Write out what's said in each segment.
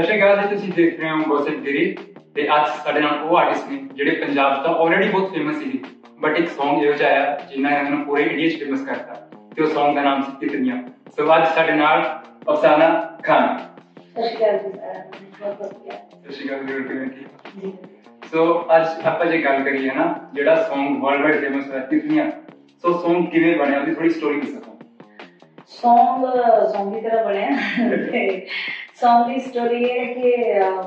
ਸਤਿ ਸ਼੍ਰੀ ਅਕਾਲ ਜੀ ਤੁਸੀਂ ਦੇਖ ਰਹੇ ਹੋ ਗੋਸਿਪ ਗਿਰੀ ਤੇ ਅੱਜ ਸਾਡੇ ਨਾਲ ਉਹ ਆਰਟਿਸਟ ਨੇ ਜਿਹੜੇ ਪੰਜਾਬ ਤੋਂ ਆਲਰੇਡੀ ਬਹੁਤ ਫੇਮਸ ਸੀ ਬਟ ਇੱਕ Song ਇਹੋ ਜਿਹਾ ਆਇਆ ਜਿਨ੍ਹਾਂ ਨੇ ਇਹਨਾਂ ਨੂੰ ਪੂਰੇ ਇੰਡੀਆ 'ਚ ਫੇਮਸ ਕਰਤਾ ਤੇ ਉਹ Song ਦਾ ਨਾਮ ਸੀ ਕਿਤਨੀਆਂ ਸੋ ਅੱਜ ਸਾਡੇ ਨਾਲ ਅਫਸਾਨਾ ਖਾਨ ਸਤਿ ਸ਼੍ਰੀ ਅਕਾਲ ਜੀ ਸਾਰਿਆਂ ਨੂੰ ਬਹੁਤ ਬਹੁਤ ਪਿਆਰ ਸਤਿ ਸ਼੍ਰੀ ਅਕਾਲ ਜੀ ਕਿਵੇਂ ਕੀ ਜੀ ਸੋ ਅੱਜ ਆਪਾਂ ਜੇ ਗੱਲ ਕਰੀਏ ਨਾ ਜਿਹੜਾ Song ਵਰਲਡ ਵਾਈਡ ਫੇਮਸ ਹੋਇਆ ਕਿਤਨੀਆਂ ਸੋ Song ਕਿਵੇਂ ਬਣਿਆ ਉਹਦੀ ਥੋੜੀ ਸਟੋਰੀ ਦੱਸੋ ਸੌਂਗ ਸੌਂਗ ਦੀ ਤਰ੍ਹਾਂ ਬਣਿਆ ਤੇ ਸੌਂਗ ਦੀ ਸਟੋਰੀ ਇਹ ਹੈ ਕਿ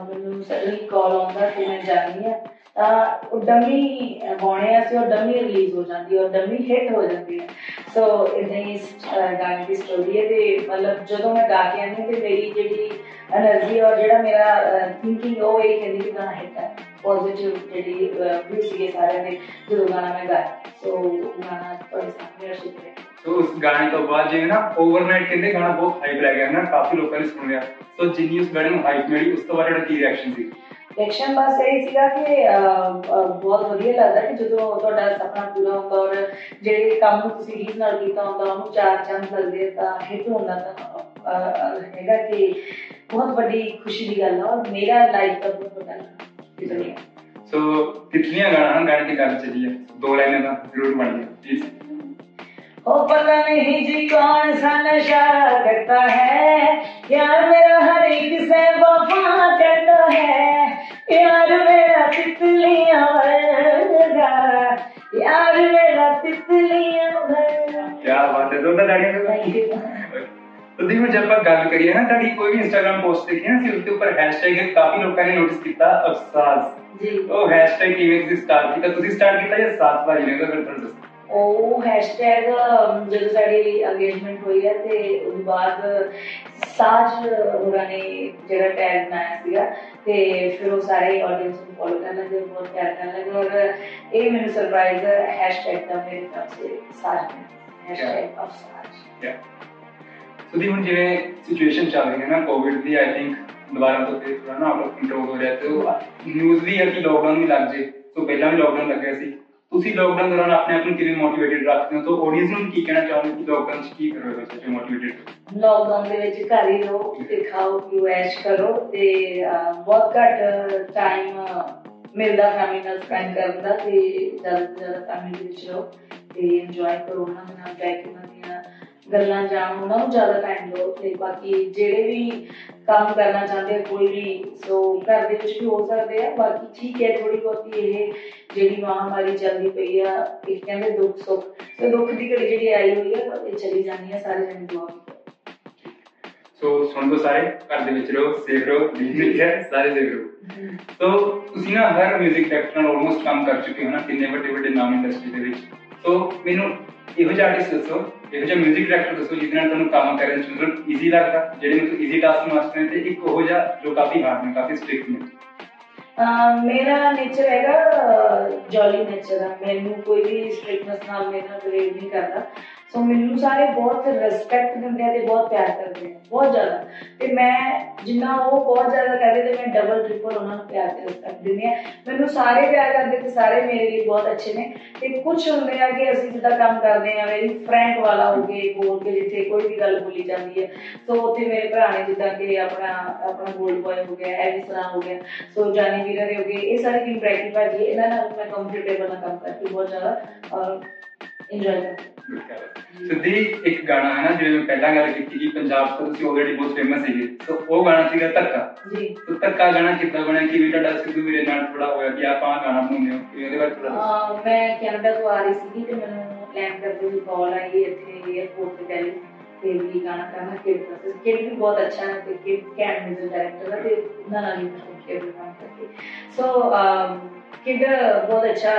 ਮੈਨੂੰ ਸਡਨਲੀ ਕਾਲ ਆਉਂਦਾ ਕਿ ਮੈਂ ਜਾਣੀ ਆ ਤਾਂ ਉਹ ਡਮੀ ਹੋਣੇ ਆ ਸੀ ਉਹ ਡਮੀ ਰਿਲੀਜ਼ ਹੋ ਜਾਂਦੀ ਔਰ ਡਮੀ ਹਿੱਟ ਹੋ ਜਾਂਦੀ ਹੈ। ਸੋ ਇਦਾਂ ਹੀ ਗਾਣੇ ਦੀ ਸਟੋਰੀ ਹੈ ਤੇ ਮਤਲਬ ਜਦੋਂ ਮੈਂ ਗਾ ਕੇ ਆਉਂਦੀ ਤੇ ਮੇਰੀ ਜਿਹੜੀ એનર્ਜੀ ਔਰ ਜਿਹੜਾ ਮੇਰਾ ਥਿੰਕਿੰਗ ਉਹ ਇਹ ਕਹਿੰਦੀ ਕਿ ਗਾਣਾ ਹਿੱਟ ਹੈ। ਪੋਜ਼ਿਟਿਵ ਜਿਹੜੀ ਵਿਊ ਸੀਗੇ ਸਾਰਿਆਂ ਦੇ, ਜਦੋਂ ਗਾਣਾ ਮੈਂ ਗਾਇਆ ਸੋ ਗਾਣਾ ਪਰ ਸਾਹਮਣੇ ਅਰਸ਼ਿਤ ਹੈ ਸੋ ਉਸ ਗਾਣੇ ਤੋਂ ਬਾਅਦ ਜਿਵੇਂ ਨਾ ਓਵਰਨਾਈਟ ਕਹਿੰਦੇ ਗਾਣਾ ਬਹੁਤ ਹਾਈਪ ਲੈ ਗਿਆ ਨਾ ਕਾਫੀ ਲੋਕਾਂ ਨੇ ਸੁਣ ਲਿਆ ਸੋ ਜਿੰਨੀ ਉਸ ਗਾਣੇ ਨੂੰ ਹਾਈਪ ਮਿਲੀ ਉਸ ਤੋਂ ਬਾਅਦ ਜਿਹੜਾ ਕੀ ਰਿਐਕਸ਼ਨ ਸੀ ਰਿਐਕਸ਼ਨ ਬਸ ਇਹ ਸੀਗਾ ਕਿ ਅਹ, ਅਹ, ਬਹੁਤ ਵਧੀਆ ਲੱਗਦਾ ਕਿ ਜਦੋਂ ਤੁਹਾਡਾ ਸੁਪਨਾ ਪੂਰਾ ਹੁੰਦਾ ਔਰ ਜਿਹੜੇ ਕੰਮ ਨੂੰ ਤੁਸੀਂ ਰੀਝ ਨਾਲ ਕੀਤਾ ਹੁੰਦਾ ਉਹਨੂੰ ਚਾਰ ਚੰਦ ਲੱਗਦੇ ਤਾਂ ਹਿੱਟ ਹੁੰਦਾ ਤਾਂ ਅਹ, ਅਹ, ਹੈਗਾ ਕਿ ਬਹੁਤ ਵੱਡੀ ਖੁਸ਼ੀ ਦੀ ਗੱਲ ਹੈ ਔਰ ਮੇਰਾ ਲਾਈਫ ਦਾ ਬਹੁਤ ਵੱਡਾ ਕਿਤਨੀ ਸੋ ਕਿਤਨੀਆਂ ਗਾਣਾ ਨਾ ਗਾਣੇ ਦੀ ਗੱਲ ਚੱਲੀ ਹੈ ਦੋ ਲਾਈਨਾਂ ਦਾ ਜ਼ਰੂਰ ਬਣ ਗਿਆ ਪਲੀਜ਼ ओ पता नहीं जी कौन सा नशा करता है यार मेरा हर एक से वफा करता है यार मेरा तितलियां वर्गा यार मेरा तितलियां वर्गा ਕੀ ਬਾਤ ਹੈ ਦੋਨਾਂ ਦਾੜੀਆਂ Thank you. तो देखो जब आप गल करिए ना ताड़ी कोई भी इंस्टाग्राम पोस्ट देखी ना उसके ऊपर हैशटैग काफी लोगों ने नोटिस किया अफसास जी ਉਹ ਹੈਸ਼ਟੈਗ ਕਿਵੇਂ ਤੁਸੀਂ ਸਟਾਰਟ ਕੀਤਾ ਤੁਸੀਂ ਸਟਾਰਟ ਕੀਤਾ ਜਾਂ ਸਾਥ ਭਾਜੀ ਨੇ ਤਾਂ ਫਿਰ ਤੁਹਾਨੂੰ ਦੱਸੋ ਉਹ ਹੈਸ਼ਟੈਗ ਜਦੋਂ ਸਾਡੀ ਅੰਗੇਜਮੈਂਟ ਹੋਈ ਹੈ ਤੇ ਉਸ ਬਾਅਦ ਸਾਜ ਹੋਰਾਂ ਨੇ ਜਿਹੜਾ ਟੈਗ ਬਣਾਇਆ ਸੀਗਾ ਤੇ ਫਿਰ ਉਹ ਸਾਰੇ ਆਡੀਅנס ਨੂੰ ਫੋਲੋ ਕਰਨ ਲੱਗੇ ਬਹੁਤ ਪਿਆਰ ਕਰਨ ਲੱਗੇ ਔਰ ਇਹ ਮੈਨੂੰ ਸਰਪ੍ਰਾਈਜ਼ ਹੈਸ਼ਟੈਗ ਦਾ ਮੇਰੇ ਤਰਫ ਸੇ ਸਾਜ ਹੈਸ਼ਟੈਗ ਆਫ ਸਾਜ ਸੁਦੀ ਹੁਣ ਜਿਵੇਂ ਸਿਚੁਏਸ਼ਨ ਚੱਲ ਰਹੀ ਹੈ ਨਾ ਕੋਵਿਡ ਦੀ ਆਈ ਥਿੰਕ ਦੁਬਾਰਾ ਤੋਂ ਫਿਰ ਥੋੜਾ ਨਾ ਆਊਟ ਆਫ ਕੰਟਰੋਲ ਹੋ ਰਿਹਾ ਤੇ ਨਿਊਜ਼ ਵੀ ਹੈ ਕਿ ਲੋਕਡਾਊਨ ਵੀ ਲੱਗ ਜੇ ਸੋ ਪਹਿਲਾਂ ਵੀ ਲੋਕਡਾਊਨ ਲੱਗਿਆ ਸੀ ਤੁਸੀਂ ਲੋਕਡਾਊਨ ਦੌਰਾਨ ਆਪਣੇ ਆਪ ਨੂੰ ਕਿਵੇਂ ਮੋਟੀਵੇਟਿਡ ਰੱਖਦੇ ਹੋ ਤਾਂ ਆਡੀਅנס ਨੂੰ ਕੀ ਕਹਿਣਾ ਚਾਹੋਗੇ ਕਿ ਲੋਕਡਾਊਨ 'ਚ ਕੀ ਕਰੋਗੇ ਬੱਚੇ ਤੇ ਮੋਟੀਵੇਟਿਡ ਲੋਕਡਾਊਨ ਦੇ ਵਿੱਚ ਘਰ ਹੀ ਰਹੋ ਤੇ ਖਾਓ ਪੀਓ ਐਸ਼ ਕਰੋ ਤੇ ਬਹੁਤ ਘੱਟ ਟਾਈਮ ਮਿਲਦਾ ਫੈਮਿਲੀ ਨਾਲ ਸਪੈਂਡ ਕਰਨ ਦਾ ਤੇ ਜ਼ਿਆਦਾ ਤੋਂ ਫੈਮਿਲੀ ਵਿੱਚ ਰਹੋ ਤੇ ਇੰਜੋਏ ਕਰੋ ਨਾ ਨਾਲ ਬੈਠ ਕੇ ਗੱਲਾਂ ਜਾਣੋ ਉਹਨਾਂ ਨੂੰ ਜ਼ਿਆਦਾ ਟਾਈਮ ਦਿਓ ਤੇ ਬਾਕੀ ਜਿਹੜੇ ਵੀ ਕੰਮ ਕਰਨਾ ਚਾਹੁੰਦੇ ਆ ਕੋਈ ਵੀ ਸੋ ਘਰ ਦੇ ਵਿੱਚ ਵੀ ਹੋ ਸਕਦੇ ਆ ਬਾਕੀ ਠੀਕ ਹੈ ਥੋੜੀ ਬਹੁਤੀ ਇਹ ਜਿਹੜੀ ਮਹਾਮਾਰੀ ਚੱਲਦੀ ਪਈ ਆ ਇਹ ਕਹਿੰਦੇ ਦੁੱਖ ਸੁੱਖ ਤੇ ਦੁੱਖ ਦੀ ਘੜੀ ਜਿਹੜੀ ਆਈ ਹੋਈ ਆ ਇਹ ਚਲੀ ਜਾਣੀ ਆ ਸਾਰੇ ਜਣੇ ਦੁਆ ਕਰੋ। ਸੋ ਸੁਣ ਲਓ ਸਾਰੇ ਘਰ ਦੇ ਵਿੱਚ ਰਹੋ ਸੇਫ ਰਹੋ ਠੀਕ ਹੈ ਸਾਰੇ ਸੇਫ ਰਹੋ ਸੋ ਤੁਸੀਂ ਨਾ ਹਰ 뮤직 ਡਾਇਰੈਕਟਰ ਨਾਲ ਆਲਮੋਸਟ ਕੰਮ ਕਰ ਚੁੱਕੇ ਹੋ ਨਾ ਕਿੰਨੇ ਵੱਡੇ ਵੱਡੇ ਨਾਮ ਇੰਡਸਟਰੀ ਦੇ ਵਿੱਚ ਸੋ ਮੈਨੂੰ ਇਹੋ ਜਿਹਾ ਆਰਟਿਸਟ ਦੱਸੋ ਇਹੋ ਜਿਹਾ 뮤직 ਡਾਇਰੈਕਟਰ ਦੱਸੋ ਜਿਹਦੇ ਨਾਲ ਤੁਹਾਨੂੰ ਕੰਮ ਕਰਨ ਚ ਮਤਲਬ ਈਜ਼ੀ ਲੱਗਦਾ ਜਿਹੜੇ ਮਤਲਬ ਈਜ਼ੀ ਟਾਸਕ ਮਾਸਟਰ ਨੇ ਤੇ ਇੱਕ ਉਹ ਜਿਹਾ ਜੋ ਕਾਫੀ ਹਾਰਡ ਨੇ ਕਾਫੀ ਸਟ੍ਰਿਕਟ ਨੇ ਅਹ ਮੇਰਾ ਨੇਚਰ ਹੈਗਾ ਜੋਲੀ ਨੇਚਰ ਹੈ ਮੈਨੂੰ ਕੋਈ ਵੀ ਸਟ੍ਰਿਕਨੈਸ ਨਾਲ ਮੇਰੇ ਨਾਲ ਬਿਹੇਵ ਨਹੀਂ ਕਰਦਾ ਸੋ ਮੈਨੂੰ ਸਾਰੇ ਬਹੁਤ ਰਿਸਪੈਕਟ ਦਿੰਦੇ ਆ ਤੇ ਬਹੁਤ ਪਿਆਰ ਕਰਦੇ ਆ, ਬਹੁਤ ਜ਼ਿਆਦਾ। ਤੇ ਮੈਂ ਜਿੰਨਾ ਉਹ ਬਹੁਤ ਜ਼ਿਆਦਾ ਕਰਦੇ, ਤੇ ਮੈਂ ਡਬਲ ਟ੍ਰਿਪਲ ਉਹਨਾਂ ਨੂੰ ਪਿਆਰ ਤੇ ਰਿਸਪੈਕਟ ਦਿੰਦੀ ਆ। ਮੈਨੂੰ ਸਾਰੇ ਪਿਆਰ ਕਰਦੇ ਤੇ ਸਾਰੇ ਮੇਰੇ ਲਈ ਬਹੁਤ ਅੱਛੇ ਨੇ। ਤੇ ਕੁਝ ਹੁੰਦੇ ਆ ਕਿ ਅਸੀਂ ਜਿੱਦਾਂ ਕੰਮ ਕਰਦੇ ਆ ਵੈਰੀ ਫਰੈਂਕ ਵਾਲਾ ਹੋ ਕੇ, ਬੋਲ ਕੇ ਜਿੱਥੇ ਕੋਈ ਵੀ ਗੱਲ ਬੋਲੀ ਜਾਂਦੀ ਹੈ ਸੋ ਉੱਥੇ ਮੇਰੇ ਭਰਾ ਨੇ ਜਿੱਦਾਂ ਕਿ ਆਪਣਾ ਆਪਣਾ ਗੋਲਡ ਬॉय ਹੋ ਗਿਆ ਐਵੀ ਸਰਾ ਹੋ ਗਿਆ। ਸੋ ਜਾਨੀ ਵੀਰਾ ਦੇ ਹੋ ਗਏ, ਇਹ ਸਾਰੇ ਟੀਮ ਬ੍ਰੈਕੀ ਭਾਜੀ, ਇਹਨਾਂ ਨਾਲ ਮੈਂ ਕੰਫਰਟੇਬਲ ਨਾਲ ਕੰਮ ਕਰਦੀ ਬਹੁਤ ਜ਼ਿਆਦਾ। ਔਰ ਕਰਦੀ ਸਿੱਧੀ ਇੱਕ ਗਾਣਾ ਹੈ ਨਾ ਜਿਵੇਂ ਮੈਂ ਪਹਿਲਾਂ ਗੱਲ ਕੀਤੀ ਕਿ ਪੰਜਾਬ ਤੋਂ ਤੁਸੀਂ ਆਲਰੇਡੀ ਬਹੁਤ ਫੇਮਸ ਸੀਗੇ ਸੋ ਉਹ ਗਾਣਾ ਸੀਗਾ ਧੱਕਾ ਜੀ ਸੋ ਧੱਕਾ ਗਾਣਾ ਕਿੱਦਾਂ ਬਣਿਆ ਕਿਵੇਂ ਤੁਹਾਡਾ ਸਿੱਧੂ ਵੀਰੇ ਨਾਲ ਥੋੜਾ ਹੋਇਆ ਕਿ ਆਪਾਂ ਗਾਣਾ ਬਣਾਉਂਦੇ ਹੋ ਕਿ ਉਹਦੇ ਬਾਰੇ ਥੋੜਾ ਮੈਂ ਕੈਨੇਡਾ ਤੋਂ ਆ ਰਹੀ ਸੀਗੀ ਤੇ ਮੈਨੂੰ ਲੈਂਡ ਕਰਦੇ ਹੋਏ ਕਾਲ ਆਈ ਇੱਥੇ 에어ਪੋਰਟ ਤੇ ਦਿੱਲੀ ਤੇ ਵੀ ਗਾਣਾ ਕਰਨਾ ਕਿ ਪ੍ਰੋਸੈਸ ਕਿ ਵੀ ਬਹੁਤ ਅੱਛਾ ਹੈ ਤੇ ਕਿ ਕੈਨ ਮਿਊਜ਼ਿਕ ਡਾਇਰੈਕਟਰ ਹੈ ਤੇ ਉਹਨਾਂ ਨਾਲ ਕਿ ਕੰਮ ਕਰਦੀ ਸੋ ਕਿਡ ਬਹੁਤ ਅੱਛਾ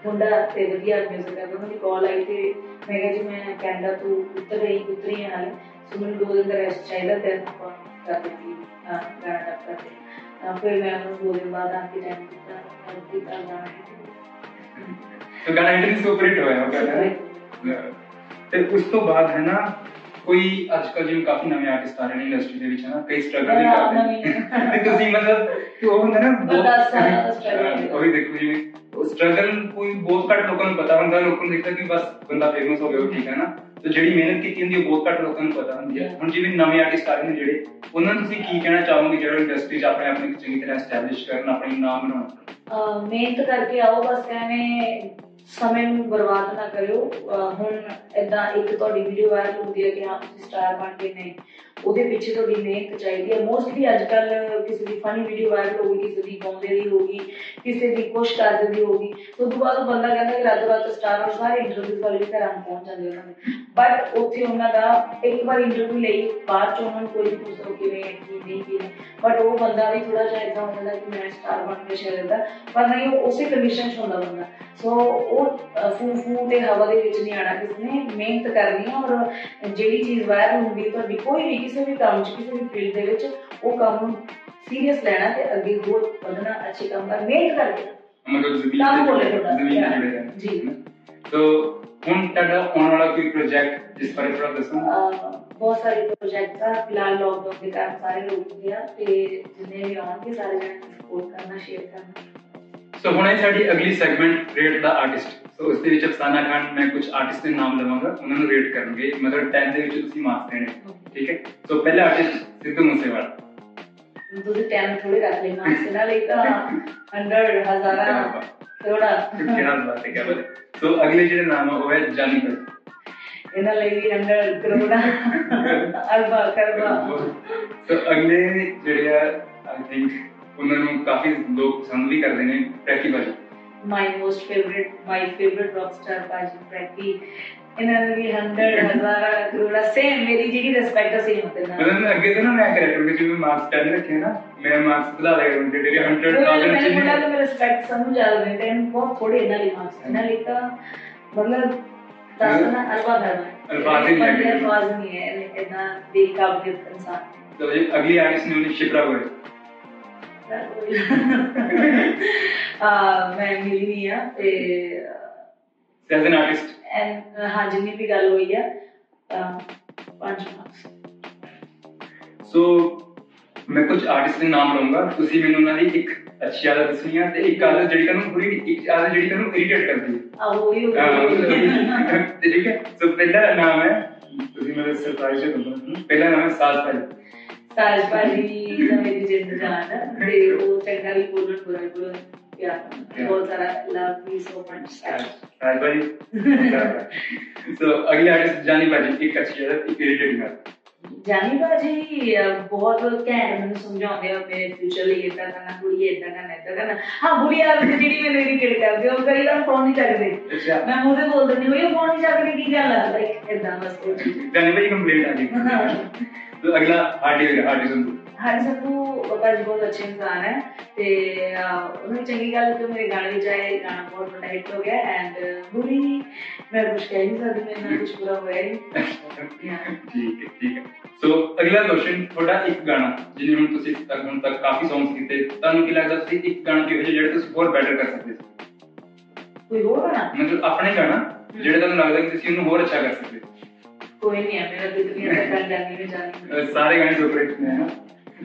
ਅਹ, ਮੁੰਡਾ ਤੇ ਵਧੀਆ ਮਿਊਜ਼ਿਕ ਕਰਦਾ ਉਹਨਾਂ ਦੀ ਕਾਲ ਆਈ ਤੇ ਮੈਂ ਕਿਹਾ ਜੀ ਮੈਂ ਕੈਨੇਡਾ ਤੋਂ ਉੱਤਰ ਰਹੀ ਉਤਰੀ ਹਾਂ ਹਾਲੇ ਸੋ ਮੈਨੂੰ ਦੋ ਦਿਨ ਦਾ ਰੈਸਟ ਚਾਹੀਦਾ ਤੇ ਆਪਾਂ ਕਰ ਦਿੱਤੀ ਅਹ, ਗਾਣਾ ਟੱਪ ਕਰਦੇ ਅਹ, ਫਿਰ ਮੈਂ ਉਹਨੂੰ ਦੋ ਦਿਨ ਬਾਅਦ ਆ ਕੇ ਟਾਈਮ ਦਿੱਤਾ ਮੈਂ ਕੀਤਾ ਗਾਣਾ तो गाना हिट भी सुपर हिट होया वो गाना ਤੇ ਉਸ ਤੋਂ ਬਾਅਦ ਹੈ ਨਾ ਕੋਈ ਅੱਜ ਕੱਲ੍ਹ ਜਿਵੇਂ ਕਾਫੀ ਨਵੇਂ ਆਰਟਿਸਟ ਆ ਰਹੇ ਨੇ ਇੰਡਸਟਰੀ ਦੇ ਵਿੱਚ ਹਨਾ ਕਈ ਸਟਰਗਲ ਵੀ ਮੈਂ ਕਰਦੇ ਨਵੀਂ ਨੇ ਤੇ ਤੁਸੀਂ ਮਤਲਬ ਉਹ ਹੁੰਦਾ ਨਾ ਬਹੁਤ- ਦਸ ਸਾਲਾਂ ਦਾ struggle ਹੈ। ਉਹ ਵੀ ਦੇਖੋ ਜਿਵੇਂ ਸਟਰਗਲ ਕੋਈ ਬਹੁਤ ਘੱਟ ਲੋਕਾਂ ਨੂੰ ਪਤਾ ਹੁੰਦਾ, ਲੋਕਾਂ ਨੂੰ ਦੇਖਦਾ ਕਿ ਬਸ ਬੰਦਾ ਫੇਮਸ ਹੋ ਗਿਆ, ਉਹ ਠੀਕ ਹੈ ਨਾ। ਤੇ ਜਿਹੜੀ ਮਿਹਨਤ ਕੀਤੀ ਹੁੰਦੀ ਹੈ, ਉਹ ਬਹੁਤ ਘੱਟ ਲੋਕਾਂ ਨੂੰ ਪਤਾ ਹੁੰਦੀ ਹੈ। ਹੁਣ ਜਿਵੇਂ ਨਵੇਂ ਆਰਟਿਸਟ ਆ ਰਹੇ ਨੇ ਜਿਹੜੇ, ਉਹਨਾਂ ਨੂੰ ਤੁਸੀਂ ਕੀ ਕਹਿਣਾ ਚਾਹੋਗੇ ਜਿਹੜੇ ਇੰਡਸਟਰੀ 'ਚ ਆਪਣੇ ਆਪ ਨੂੰ ਚੰਗੀ ਤਰ੍ਹਾਂ ਐਸਟੈਬਲਿਸ਼ ਕਰਨ, ਆਪਣੀ ਨਾਮ ਬਣਾਉਣ? ਅਹ ਮਿਹਨਤ ਕਰਕੇ ਆਓ, ਬਸ ਐਵੇਂ ਸਮੇਂ ਨੂੰ ਬਰਬਾਦ ਨਾ ਕਰਿਓ ਅਹ ਹੁਣ ਇਦਾਂ ਇੱਕ ਤੁਹਾਡੀ ਵੀਡੀਓ ਵਾਇਰਲ ਹੁੰਦੀ ਹੈ ਕਿ ਹਾਂ ਤੁਸੀਂ ਸਟਾਰ ਬਣ ਗਏ ਨੇ ਉਹਦੇ ਪਿੱਛੇ ਤੁਹਾਡੀ ਮਿਹਨਤ ਚਾਹੀਦੀ ਹੈ ਮੋਸਟਲੀ ਅੱਜ ਕੱਲ ਕਿਸੇ ਦੀ ਫਨੀ ਵੀਡੀਓ ਵਾਇਰਲ ਹੋ ਗਈ ਕਿਸੇ ਦੀ ਗਾਉਂਦੇ ਦੀ ਹੋ ਗਈ ਕਿਸੇ ਦੀ ਕੁਛ ਕਰਦੇ ਦੀ ਹੋ ਗਈ ਤੋਂ ਤੋਂ ਬਾਅਦ ਉਹ ਬੰਦਾ ਕਹਿੰਦਾ ਕਿ ਰਾਤੋਂ ਰਾਤ ਸਟਾਰ ਔਰ ਸਾਰੇ ਇੰਟਰਵਿਊ ਵਾਲੇ ਵੀ ਘਰਾਂ ਨੂੰ ਪਹੁੰਚ ਜਾਂਦੇ ਉਹਨਾਂ ਦੇ ਬਟ ਉੱਥੇ ਉਹਨਾਂ ਦਾ ਇੱਕ ਵਾਰ ਇੰਟਰਵਿਊ ਲਈ ਬਾਅਦ ਚ ਉਹਨਾਂ ਨੂੰ ਕੋਈ ਵੀ ਪੁੱਛਦਾ ਕਿਵੇਂ ਹੈ, ਕੀ ਨਹੀਂ ਕੀ ਬਟ ਉਹ ਬੰਦਾ ਵੀ ਥੋੜਾ ਜਿਹਾ ਇਦਾਂ ਹੋ ਜਾਂਦਾ ਕਿ ਮੈਂ ਸਟਾਰ ਬਣ ਕੇ ਸ਼ਾਇਦ ਦਾ ਪਰ ਨਹੀਂ ਉਹ ਉਸੇ ਕੰਡੀਸ਼ਨ 'ਚ ਹੁੰਦਾ ਬੰਦਾ ਸੋ ਉਹ ਅਹ, ਫੂ ਫੂ ਤੇ ਹਵਾ ਦੇ ਵਿੱਚ ਨਹੀਂ ਆਣਾ ਕਿਸੇ ਨੇ ਮਿਹਨਤ ਕਰਨੀ ਹੈ ਔਰ ਜਿਹੜੀ ਚੀਜ਼ ਵਾਇਰਲ ਹੁੰਦੀ ਹੈ ਤੁਹਾਡੀ ਕੋਈ ਵੀ ਕਿਸੇ ਵੀ ਕੰਮ 'ਚ ਕਿਸੇ ਵੀ ਫੀਲਡ ਦੇ ਵਿੱਚ ਉਹ ਕੰਮ ਨੂੰ ਸੀਰੀਅਸ ਲੈਣਾ ਤੇ ਅੱਗੇ ਹੋਰ ਵਧਣਾ ਅੱਛੇ ਕੰਮ ਕਰ ਮਿਹਨਤ ਕਰਕੇ ਮਤਲਬ ਜ਼ਮੀਨ ਕੰਮ ਤੇ ਬੋਲੇ ਜੁੜੇ- ਤੁਹਾਡਾ। ਜ਼ਮੀਨ ਨਾਲ ਜੁੜੇ ਰਹਿਣਾ ਜੀ। ਤੋ ਹੁਣ ਤੁਹਾਡਾ ਆਉਣ ਵਾਲਾ ਕੋਈ ਪ੍ਰੋਜੈਕਟ ਜਿਸ ਬਾਰੇ ਥੋੜਾ ਦੱਸੋ ਅਹ, ਬਹੁਤ ਸਾਰੇ ਪ੍ਰੋਜੈਕਟ ਆ ਫਿਲਹਾਲ ਲੋਕਡਾਊਨ ਦੇ ਕਾਰਨ ਸਾਰੇ ਰੁਕ ਗਏ ਆ ਤੇ ਜਿੰਨੇ ਵੀ ਆਉਣਗੇ ਸਾਰੇ ਜਣੇ ਸਪੋਰਟ ਕਰਨਾ ਸ਼ੇਅਰ ਕਰਨਾ ਸੋ ਹੁਣ ਇਹ ਸਾਡੀ ਅਗਲੀ ਸੈਗਮੈਂਟ ਰੇਟ ਦਾ ਆਰਟਿਸਟ ਸੋ ਉਸ ਦੇ ਵਿੱਚ ਅਫਸਾਨਾ ਖਾਨ ਮੈਂ ਕੁਝ ਆਰਟਿਸਟ ਦੇ ਨਾਮ ਲਵਾਂਗਾ ਉਹਨਾਂ ਨੂੰ ਰੇਟ ਕਰਨਗੇ। ਮਤਲਬ 10 ਦੇ ਵਿੱਚ ਤੁਸੀਂ ਮਾਰਕਸ ਦੇਣੇ। ਠੀਕ ਹੈ? ਸੋ ਪਹਿਲਾ ਆਰਟਿਸਟ ਸਿੱਧੂ ਮੂਸੇਵਾਲਾ। ਤੁਸੀਂ ਟਾਈਮ ਥੋੜੇ ਰੱਖ ਲੈਣਾ। ਇਸ ਨਾਲ ਇੱਕ ਤਾਂ 100 ਹਜ਼ਾਰਾਂ ਥੋੜਾ ਕਿਹੜਾ ਬਾਤ ਹੈ ਹੈ। ਸੋ ਅਗਲੇ ਜਿਹੜੇ ਨਾਮ ਆ ਉਹ ਹੈ ਜਾਨੀ ਭਾਈ ਇਹਨਾਂ ਲਈ ਵੀ 100 ਕਰੋੜਾ। ਅਰਬਾ ਕਰਬਾ। ਸੋ ਅਗਲੇ ਜਿਹੜੇ ਆ ਆਈ ਥਿੰਕ उन्होंने काफ़ी लोग पसंद भी कर रहे हैं प्रैकी भाजी my most favorite my favorite rock star Baji Prati इन्होंने भी हंड्रेड हजारा करोड़ा सेम मेरी जी की रिस्पेक्ट सेम होते ना। मतलब अगे तो ना मैं कैरेक्टर के जो मार्क्स कर रखे ना मैं मार्क्स बढ़ा रहे हूँ तेरे 100000 मैंने बोला तो मेरा रिस्पेक्ट सब ज़्यादा देते हैं बहुत थोड़े इन्होंने मार्क्स इन्होंने का तो मतलब दास्तान हाँ। अलवा है अल्फाज ही नहीं है। अल्फाज नहीं है इतना बेकाबिल इंसान। तो अगली आर्टिस्ट ने उन्हें शिप्रा गोयल ਆ ਮੈਂ ਮਿਲੀ ਨਹੀਂ ਆ ਤੇ ਐਜ਼ ਐਨ ਆਰਟਿਸਟ ਐਂਡ ਹਾਂ ਜਿੰਨੀ ਵੀ ਗੱਲ ਹੋਈ ਆ ਪੰਜ ਮਾਰਕਸ ਸੋ ਮੈਂ ਕੁਝ ਆਰਟਿਸਟ ਦੇ ਨਾਮ ਲਵਾਂਗਾ ਤੁਸੀਂ ਮੈਨੂੰ ਉਹਨਾਂ ਦੀ ਇੱਕ ਅੱਛੀ ਆਦਤ ਦੱਸਣੀ ਆ ਤੇ ਇੱਕ ਆਦਤ ਜਿਹੜੀ ਤੁਹਾਨੂੰ ਪੂਰੀ ਇੱਕ ਆਦਤ ਜਿਹੜੀ ਤੁਹਾਨੂੰ ਇਰੀਟੇਟ ਕਰਦੀ ਆ। ਉਹ ਹੀ ਤੇ ਠੀਕ ਹੈ। ਸੋ ਪਹਿਲਾ ਨਾਮ ਹੈ ਤੁਸੀਂ ਮੇਰੇ ਸਰਪ੍ਰਾਈਜ਼ ਦੇ ਪਹਿਲਾ ਨਾਮ ਹੈ ਸਾਜ ਭਾਈ। ताज पाली का मेरी जिंद जान ते वो चंगा भी बोलन बुरा भी बोलन क्या बहुत सारा लव यू सो मच ताज पाली तो अगले आर्टिस्ट जानी पाजी एक अच्छी है एक इरिटेटिंग है जानी भाजी बहुत कैंड मैंने समझाते हो मेरे फ्यूचर लिए इतना करना कुड़ी इतना करना इतना करना। हाँ बुढ़िया आप जी मैंने इरिटेट करते हो कई बार फ़ोन नहीं चकते अच्छा। मैं मुँह पे बोल देती हूँ ये फ़ोन नहीं चकने की गल है लाइक इतना बस जानी भाजी कंप्लेंट आ गई ਉਹ ਚੀਜ਼ ਜਾਨੀ ਭਾਈ ਕੰਪਲੀਟ ਆ ਗਈ ਸੋ ਅਗਲਾ ਹਾਰਡੀ ਹੋਗਾ ਹਾਰਡੀ ਸੰਧੂ ਹਾਂ ਸਭੂ ਬਾਬਾ ਜੀ ਬਹੁਤ ਅੱਛੇ ਇਨਸਾਨ ਹੈ ਤੇ ਅਹ, ਉਹਨੂੰ ਚੰਗੀ ਗੱਲ ਕਿ ਮੇਰੇ ਗਾਣੇ ਵਿੱਚ ਆਏ ਗਾਣਾ ਬਹੁਤ ਵੱਡਾ ਹਿੱਟ ਹੋ ਗਿਆ ਐਂਡ ਬੁਰੀ ਮੈਂ ਕੁਝ ਕਹਿ ਨਹੀਂ ਸਕਦੀ ਮੇਰੇ ਨਾਲ ਕੁਝ ਬੁਰਾ ਹੋਇਆ ਹੀ Yeah. ਠੀਕ ਹੈ ਠੀਕ ਹੈ ਸੋ ਅਗਲਾ ਕੁਐਸਚਨ ਤੁਹਾਡਾ ਇੱਕ ਗਾਣਾ ਜਿਹਨੇ ਹੁਣ ਤੁਸੀਂ ਤੱਕ ਹੁਣ ਤੱਕ ਕਾਫੀ ਸੌਂਗਸ ਕੀਤੇ ਤੁਹਾਨੂੰ ਕੀ ਲੱਗਦਾ ਤੁਸੀਂ ਇੱਕ ਗਾਣਾ ਕਿਹੋ ਜਿਹਾ ਜਿਹੜਾ ਤੁਸੀਂ ਹੋਰ ਬੈਟਰ ਕਰ ਸਕਦੇ ਸੀ ਕੋਈ ਹੋਰ ਗਾਣਾ ਮਤਲਬ ਆਪਣੇ ਗਾਣਾ ਜਿਹੜਾ ਤੁਹਾਨੂੰ ਲੱਗਦਾ ਕਿ ਤੁਸੀਂ ਉਹਨੂੰ ਹੋਰ ਅੱਛਾ ਕਰ ਸਕਦੇ ਕੋਈ ਨਹੀਂ ਹੈ ਮੇਰਾ ਦੁਨੀਆ ਤੱਕ ਗੱਲ ਜਾਣੀ ਮੈਂ ਜਾਣੀ ਅਹ ਸਾਰੇ ਗਾਣੇ ਸੁਪਰ ਨੇ ਨਾ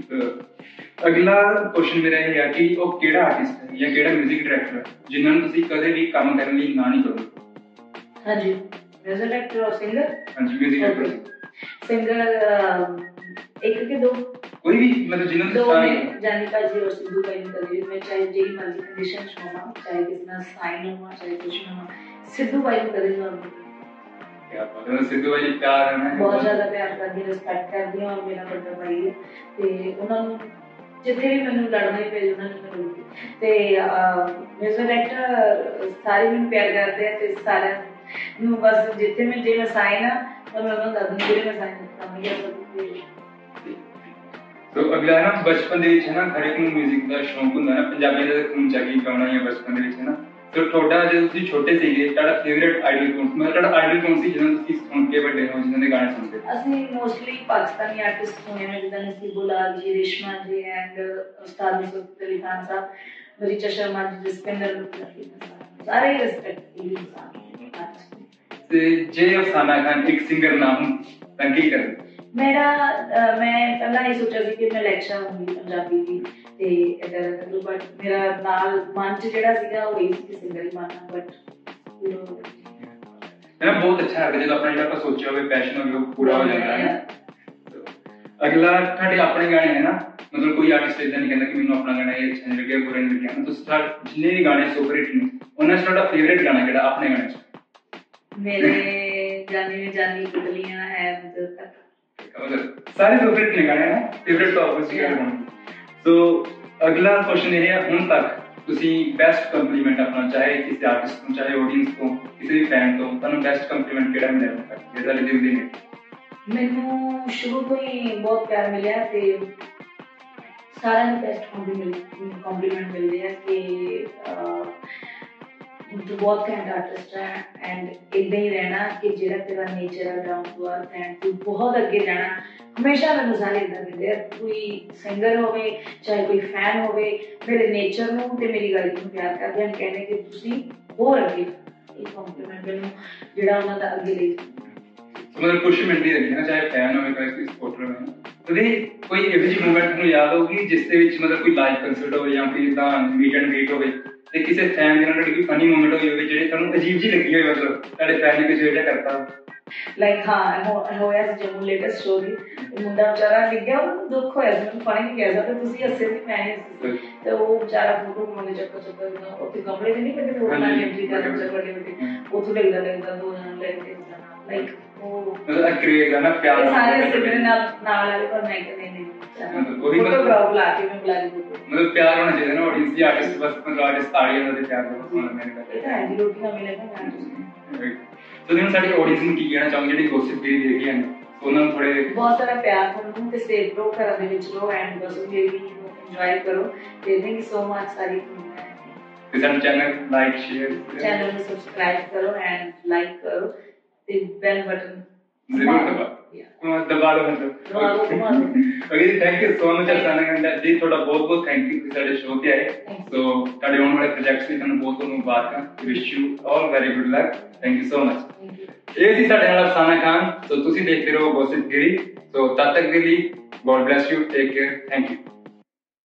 ਤੋ ਅਗਲਾ ਕੁਐਸਚਨ ਮੇਰਾ ਇਹ ਹੈ ਕਿ ਉਹ ਕਿਹੜਾ ਆਰਟਿਸਟ ਹੈ ਜਾਂ ਕਿਹੜਾ 뮤직 ਡਾਇਰੈਕਟਰ ਹੈ ਜਿਨ੍ਹਾਂ ਨੂੰ ਤੁਸੀਂ ਕਦੇ ਵੀ ਕੰਮ ਕਰਨ ਲਈ ਨਾ ਨਹੀਂ ਕਰੋਗੇ ਹਾਂਜੀ ਮਿਊਜ਼ਿਕ ਡਾਇਰੈਕਟਰ ਔਰ ਸਿੰਗਰ ਹਾਂਜੀ 뮤직 ਡਾਇਰੈਕਟਰ ਸਿੰਗਰ ਇੱਕ ਕਿ ਦੋ ਕੋਈ ਵੀ ਮਤਲਬ ਜਿਨ੍ਹਾਂ ਨੂੰ दो ਤੁਸੀਂ में जानी भाजी और सिद्धू का इन कभी मैं चाहे जेई मर्जी कंडीशन होना चाहे कितना साइन होना चाहे कुछ ना होना सिद्धू भाई को कभी ਉਹਨਾਂ ਸਿੱਧੂ ਭਾਈ ਪਿਆਰ ਹੈ ਨਾ ਬਹੁਤ ਜ਼ਿਆਦਾ ਪਿਆਰ ਕਰਦੀ ਰਿਸਪੈਕਟ ਕਰਦੀ ਹਾਂ ਔਰ ਮੇਰਾ ਵੱਡਾ ਭਾਈ ਤੇ ਉਹਨਾਂ ਨੂੰ ਜਿੱਥੇ ਵੀ ਮੈਨੂੰ ਲੜਨਾ ਹੀ ਪਏ ਉਹਨਾਂ ਨੇ ਮੈਨੂੰ ਤੇ ਮਿਊਜ਼ਿਕ ਡਾਇਰੈਕਟਰ ਸਾਰੇ ਮੈਨੂੰ ਪਿਆਰ ਕਰਦੇ ਆ ਤੇ ਸਾਰਿਆਂ ਨੂੰ ਬਸ ਜਿੱਥੇ ਮੈਂ ਜੇ ਮੈਂ ਸਾਈਨ ਆ ਤਾਂ ਮੈਂ ਉਹਨਾਂ ਦਾ ਜਿਹੜੇ ਮੈਂ ਸਾਈਨ ਕਰਨੀ ਆ ਸਭ ਤੋ ਅਗਲਾ ਨਾ ਬਚਪਨ ਦੇ ਵਿੱਚ ਹੈ ਨਾ ਹਰ ਇੱਕ ਨੂੰ 뮤직 ਦਾ ਸ਼ੌਂਕ ਹੁੰਦਾ ਨਾ ਪੰਜਾਬੀ ਦਾ ਖੂਨ ਚਾਗੀ ਗਾਉਣਾ ਜਾਂ ਬਚਪਨ ਦੇ ਵਿੱਚ ਹੈ ਨਾ? ਸੋ ਤੁਹਾਡਾ ਜਦੋਂ ਤੁਸੀਂ ਛੋਟੇ ਸੀਗੇ ਤੁਹਾਡਾ ਫੇਵਰਿਟ ਆਈਡਲ ਕੌਣ ਸੀ ਮਤਲਬ ਤੁਹਾਡਾ ਆਈਡਲ ਕੌਣ ਸੀ ਜਿਹਨਾਂ ਨੂੰ ਤੁਸੀਂ ਸੁਣ ਕੇ ਵੱਡੇ ਹੋ ਜਿਨ੍ਹਾਂ ਦੇ ਗਾਣੇ ਸੁਣਦੇ ਅਸੀਂ ਮੋਸਟਲੀ ਪਾਕਿਸਤਾਨੀ ਆਰਟਿਸਟ ਸੁਣੇ ਨੇ ਜਿੱਦਾਂ ਨਸੀਬੁਲ ਲਾਲ ਜੀ ਰੇਸ਼ਮਾ ਜੀ ਐਂਡ ਉਸਤਾਦ ਮੁਸਤਫਾ ਅਲੀ ਖਾਨ ਸਾਹਿਬ ਰਿਚਾ ਸ਼ਰਮਾ ਜੀ ਜਸਪਿੰਦਰ ਗੁਪਤਾ ਸਾਰੇ ਰਿਸਪੈਕਟ ਇਨਸਾਨ ਤੇ ਜੇ ਅਫਸਾਨਾ ਖਾਨ ਇੱਕ ਸਿੰਗਰ ਨਾ ਹੋਣ ਤਾਂ ਕੀ ਕਰਦੇ ਮੇਰਾ ਅਹ, ਮੈਂ ਪਹਿਲਾਂ ਇਹ ਸੋਚਿਆ ਸੀ ਕਿ ਮੈਂ ਲੈਕਚਰ ਹੋਊਂਗੀ ਪੰਜਾਬੀ ਦੀ ਤੇ ਇਦਾਂ ਦਾ ਬਟ ਮੇਰਾ ਨਾਲ ਮਨ ਚ ਜਿਹੜਾ ਸੀਗਾ ਉਹ ਇਹ ਸੀ ਕਿ ਸਿੰਗਰ ਹੀ ਬਣਨਾ ਬਟ ਮੈਨੂੰ ਬਹੁਤ ਅੱਛਾ ਲੱਗਦਾ ਜਦੋਂ ਆਪਣਾ ਜਿਹੜਾ ਆਪਾਂ ਸੋਚਿਆ ਹੋਵੇ ਪੈਸ਼ਨ ਹੋਵੇ ਉਹ ਪੂਰਾ ਹੋ ਜਾਂਦਾ ਹੈ ਅਗਲਾ ਤੁਹਾਡੇ ਆਪਣੇ ਗਾਣੇ ਹੈ ਨਾ ਮਤਲਬ ਕੋਈ ਆਰਟਿਸਟ ਇਦਾਂ ਨਹੀਂ ਕਹਿੰਦਾ ਕਿ ਮੈਨੂੰ ਆਪਣਾ ਗਾਣਾ ਇਹ ਅੱਛਾ ਨਹੀਂ ਲੱਗਿਆ ਬੁਰਾ ਨਹੀਂ ਲੱਗਿਆ ਤੁਸੀਂ ਤੁਹਾਡੇ ਜਿੰਨੇ ਵੀ ਗਾਣੇ ਸੁਪਰ ਹਿੱਟ ਨੇ ਉਹਨਾਂ 'ਚ ਤੁਹਾਡਾ ਫੇਵਰੇਟ ਗਾਣਾ ਕਿਹੜਾ ਆਪਣੇ ਗਾਣੇ 'ਚ ਮੇਰੇ ਜਾਨੀ ਨੇ ਜਾਨੀ ਕੁਦਲੀਆਂ ਹੈ ਅੰਦਰ ਤੱਕ सारे फेवरेट निकाले ना फेवरेट तो ऑब्वियसली एवरीवन सो अगला क्वेश्चन ये है ਹੁਣ ਤੱਕ ਤੁਸੀਂ ਬੈਸਟ ਕੰਪਲੀਮੈਂਟ ਆਪਣਾ ਚਾਹੇ ਕਿਸੇ ਆਰਟਿਸਟ ਨੂੰ ਚਾਹੇ ਆਡੀਅנס ਤੋਂ ਕਿਸੇ ਵੀ ਫੈਨ ਤੋਂ ਤੁਹਾਨੂੰ ਬੈਸਟ ਕੰਪਲੀਮੈਂਟ ਕਿਹੜਾ ਮਿਲਿਆ ਹੁੰਦਾ ਜਿਹਦਾ ਲਿਵ ਦੀ ਨੇ ਮੈਨੂੰ ਸ਼ੁਰੂ ਤੋਂ ਹੀ ਬਹੁਤ ਪਿਆਰ ਮਿਲਿਆ ਤੇ ਸਾਰਿਆਂ ਨੂੰ ਬੈਸਟ ਕੰਪਲੀਮੈਂਟ ਕੰਪਲੀਮੈਂਟ ਮਿਲਦੇ ਆ ਕਿ ਅਹ, ਤੂੰ ਬਹੁਤ ਘੈਂਟ ਆਰਟਿਸਟ ਹੈ ਐਂਡ ਇਦਾਂ ਹੀ ਰਹਿਣਾ ਕਿ ਜਿਹੜਾ ਤੇਰਾ ਨੇਚਰ ਹੈ ਡਾਊਨ ਟੂ ਅਰਥ ਐਂਡ ਤੂੰ ਬਹੁਤ ਅੱਗੇ ਜਾਣਾ ਹਮੇਸ਼ਾ ਮੈਨੂੰ ਸਾਰੇ ਇਦਾਂ ਦਿੰਦੇ ਆ ਕੋਈ ਸਿੰਗਰ ਹੋਵੇ ਚਾਹੇ ਕੋਈ ਫੈਨ ਹੋਵੇ ਮੇਰੇ ਨੇਚਰ ਨੂੰ ਤੇ ਮੇਰੀ ਗਾਇਕੀ ਨੂੰ ਪਿਆਰ ਕਰਦੇ ਹਨ ਕਹਿੰਦੇ ਕਿ ਤੁਸੀਂ ਹੋਰ ਅੱਗੇ ਜਾਓ। ਇਹ ਕੰਪਲੀਮੈਂਟ ਮੈਨੂੰ ਜਿਹੜਾ ਉਹਨਾਂ ਦਾ ਅੱਗੇ ਲਈ ਸੋ ਮਤਲਬ ਕੁਝ ਮਿਲਦੀ ਰਹੀ ਹੈ ਨਾ ਚਾਹੇ ਫੈਨ ਹੋਵੇ ਚਾਹੇ ਕੋਈ ਸਪੋਰਟਰ ਹੋਵੇ। ਨਾ ਉਹਦੀ ਕੋਈ ਇਹੋ ਜਿਹੀ ਮੂਵਮੈਂਟ ਨੂੰ ਯਾਦ ਹੋਊਗੀ ਜਿਸ ਦੇ ਵਿੱਚ ਮਤਲਬ ਕੋਈ ਲਾਈਵ ਕੰਸਰਟ ਹੋਵੇ ਜਾਂ ਕੋਈ ਇਦਾਂ ਮੀਟ ਐਂਡ ਗ੍ਰੀਟ ਹੋਵੇ? ਤੇ ਕਿਸੇ ਫੈਨ ਦੇ ਨਾਲ ਤੁਹਾਡੀ ਕੋਈ ਫਨੀ ਮੂਵਮੈਂਟ ਹੋਈ ਹੋਵੇ ਜਿਹੜੇ ਤੁਹਾਨੂੰ ਅਜੀਬ ਜਿਹੀ ਲੱਗੀ ਹੋਵੇ ਮਤਲਬ ਤੁਹਾਡੇ ਫੈਨ ਨੇ ਕੁਝ ਇਹੋ ਜਿਹਾ ਕਰਤਾ ਲਾਈਕ ਹਾਂ ਹੋ- ਹੋਇਆ ਸੀ ਜੰਮੂ ਲੇਟੈਸਟ ਸਟੋਰੀ ਮੁੰਡਾ ਵਿਚਾਰਾ ਡਿੱਗਿਆ ਉਹਨੂੰ ਦੁੱਖ ਹੋਇਆ ਸੀ ਮੈਨੂੰ ਪਾਣੀ ਨਹੀਂ ਕਹਿ ਸਕਦਾ ਤੁਸੀਂ ਹੱਸੇ ਸੀ ਮੈਂ ਨਹੀਂ ਹੱਸੀ ਸੀ। ਤੇ ਉਹ ਵਿਚਾਰਾ ਫੋਟੋ ਮੰਗੇ ਚੱਕਰ ਚੱਕਰ ਉੱਥੇ ਕਮਰੇ ਦੇ ਨਹੀਂ ਕੱਢੇ ਉਹ ਨਾਲ ਹਾਂਜੀ। ਐਂਟਰੀ ਕਰਨ ਚੱਕਰ ਵੱਡੇ ਵੱਡੇ ਉੱਥੋਂ ਲੱਗਦਾ ਲੱਗਦਾ ਦੋ ਜਣ ਲੈ ਕੇ ਲਾਈਕ ਉਹ ਮਤਲਬ ਕ੍ਰੇਜ਼ ਹੈ ਨਾ ਪਿਆਰ ਇਹ ਸਾਰੇ ਨਾਲ ਸਿਮਰਨ ਨਾਲ ਨਾਲ ਵਾਲੇ ਪਰ ਮੈਂ ਕਹਿੰਦੇ ਨਹੀਂ ਮਤਲਬ ਉਹੀ ਮਤਲਬ- ਫੋਟੋਗ੍ਰਾਫ ਲਾ ਕੇ ਮੈਂ ਬੁਲਾ ਕੇ मतलब प्यार होना चाहिए ना ऑडियंस की आर्टिस्ट बस मतलब आर्टिस्ट ताड़ी होना चाहिए प्यार होना मैंने कहा है रोटी ना मिले ना तो दिन साडी ऑडियंस ਨੂੰ ਕੀ ਕਹਿਣਾ भी देखी है ना तो ਹਨ थोड़े बहुत सारा प्यार ਸਾਰਾ ਪਿਆਰ तो स्टेज ਸੇਵ ਕਰੋ ਘਰਾਂ ਦੇ ਵਿੱਚ एंड बस ਗੋਸਿਪ भी एंजॉय करो थैंक यू सो मच सारी ਸਾਰੀ किसान चैनल लाइक शेयर चैनल को सब्सक्राइब करो. एंड लाइक करो बेल बटन ज़रूर दबाओ ਜ਼ਰੂਰ ਦਬਾ ਹਾਂ ਦਬਾ ਲਓ ਮਤਲਬ ਦਬਾ ਲਓ, ਦਬਾ ਲਓ। ਅਗੇ ਥੈਂਕ ਯੂ ਸੋ ਮਚ ਅਸਾਨਾ ਗੰਡਾ ਜੀ ਤੁਹਾਡਾ ਬਹੁਤ ਬਹੁਤ ਥੈਂਕ ਯੂ ਕਿ ਸਾਡੇ ਸ਼ੋਅ ਤੇ ਆਏ Thank you. ਸੋ ਤੁਹਾਡੇ ਆਉਣ ਵਾਲੇ ਪ੍ਰੋਜੈਕਟਸ ਲਈ ਤੁਹਾਨੂੰ ਬਹੁਤ ਬਹੁਤ ਮੁਬਾਰਕਾਂ wish you all very good luck thank you so much thank you ਇਹ ਸੀ ਸਾਡੇ ਨਾਲ ਅਫਸਾਨਾ ਖਾਨ ਸੋ ਤੁਸੀਂ ਦੇਖਦੇ ਰਹੋ ਗੋਸਿਪ ਗਿਰੀ ਸੋ ਤਦ ਤੱਕ ਦੇ ਲਈ God bless you take care thank you